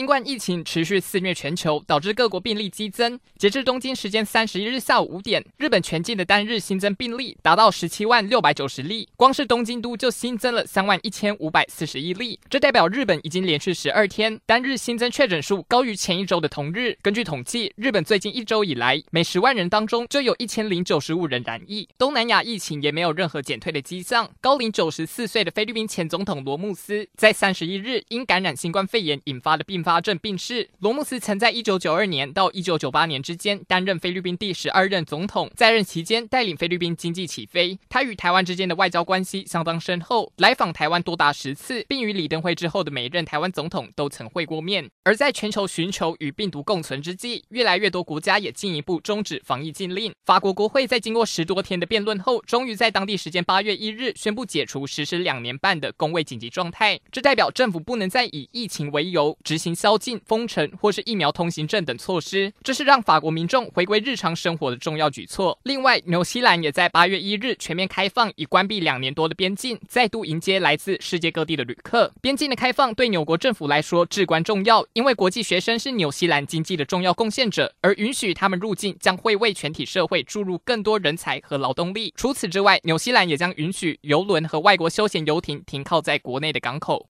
新冠疫情持续肆虐全球，导致各国病例激增。截至东京时间三十一日下午五点，日本全境的单日新增病例达到十七万六百九十例，光是东京都就新增了三万一千五百四十一例。这代表日本已经连续十二天单日新增确诊数高于前一周的同日。根据统计，日本最近一周以来，每十万人当中就有一千零九十五人染疫。东南亚疫情也没有任何减退的迹象。高龄九十四岁的菲律宾前总统罗穆斯在三十一日因感染新冠肺炎引发的病发发症病逝。罗姆斯曾在一九九二年到一九九八年之间担任菲律宾第十二任总统，在任期间带领菲律宾经济起飞。他与台湾之间的外交关系相当深厚，来访台湾多达十次，并与李登辉之后的每一任台湾总统都曾会过面。而在全球寻求与病毒共存之际，越来越多国家也进一步终止防疫禁令。法国国会在经过十多天的辩论后，终于在当地时间八月一日宣布解除实施两年半的工卫紧急状态。这代表政府不能再以疫情为由执行宵禁。封城或是疫苗通行证等措施，这是让法国民众回归日常生活的重要举措。另外，纽西兰也在八月一日全面开放已关闭两年多的边境，再度迎接来自世界各地的旅客。边境的开放对纽国政府来说至关重要，因为国际学生是纽西兰经济的重要贡献者，而允许他们入境将会为全体社会注入更多人才和劳动力。除此之外，纽西兰也将允许邮轮和外国休闲游艇停靠在国内的港口。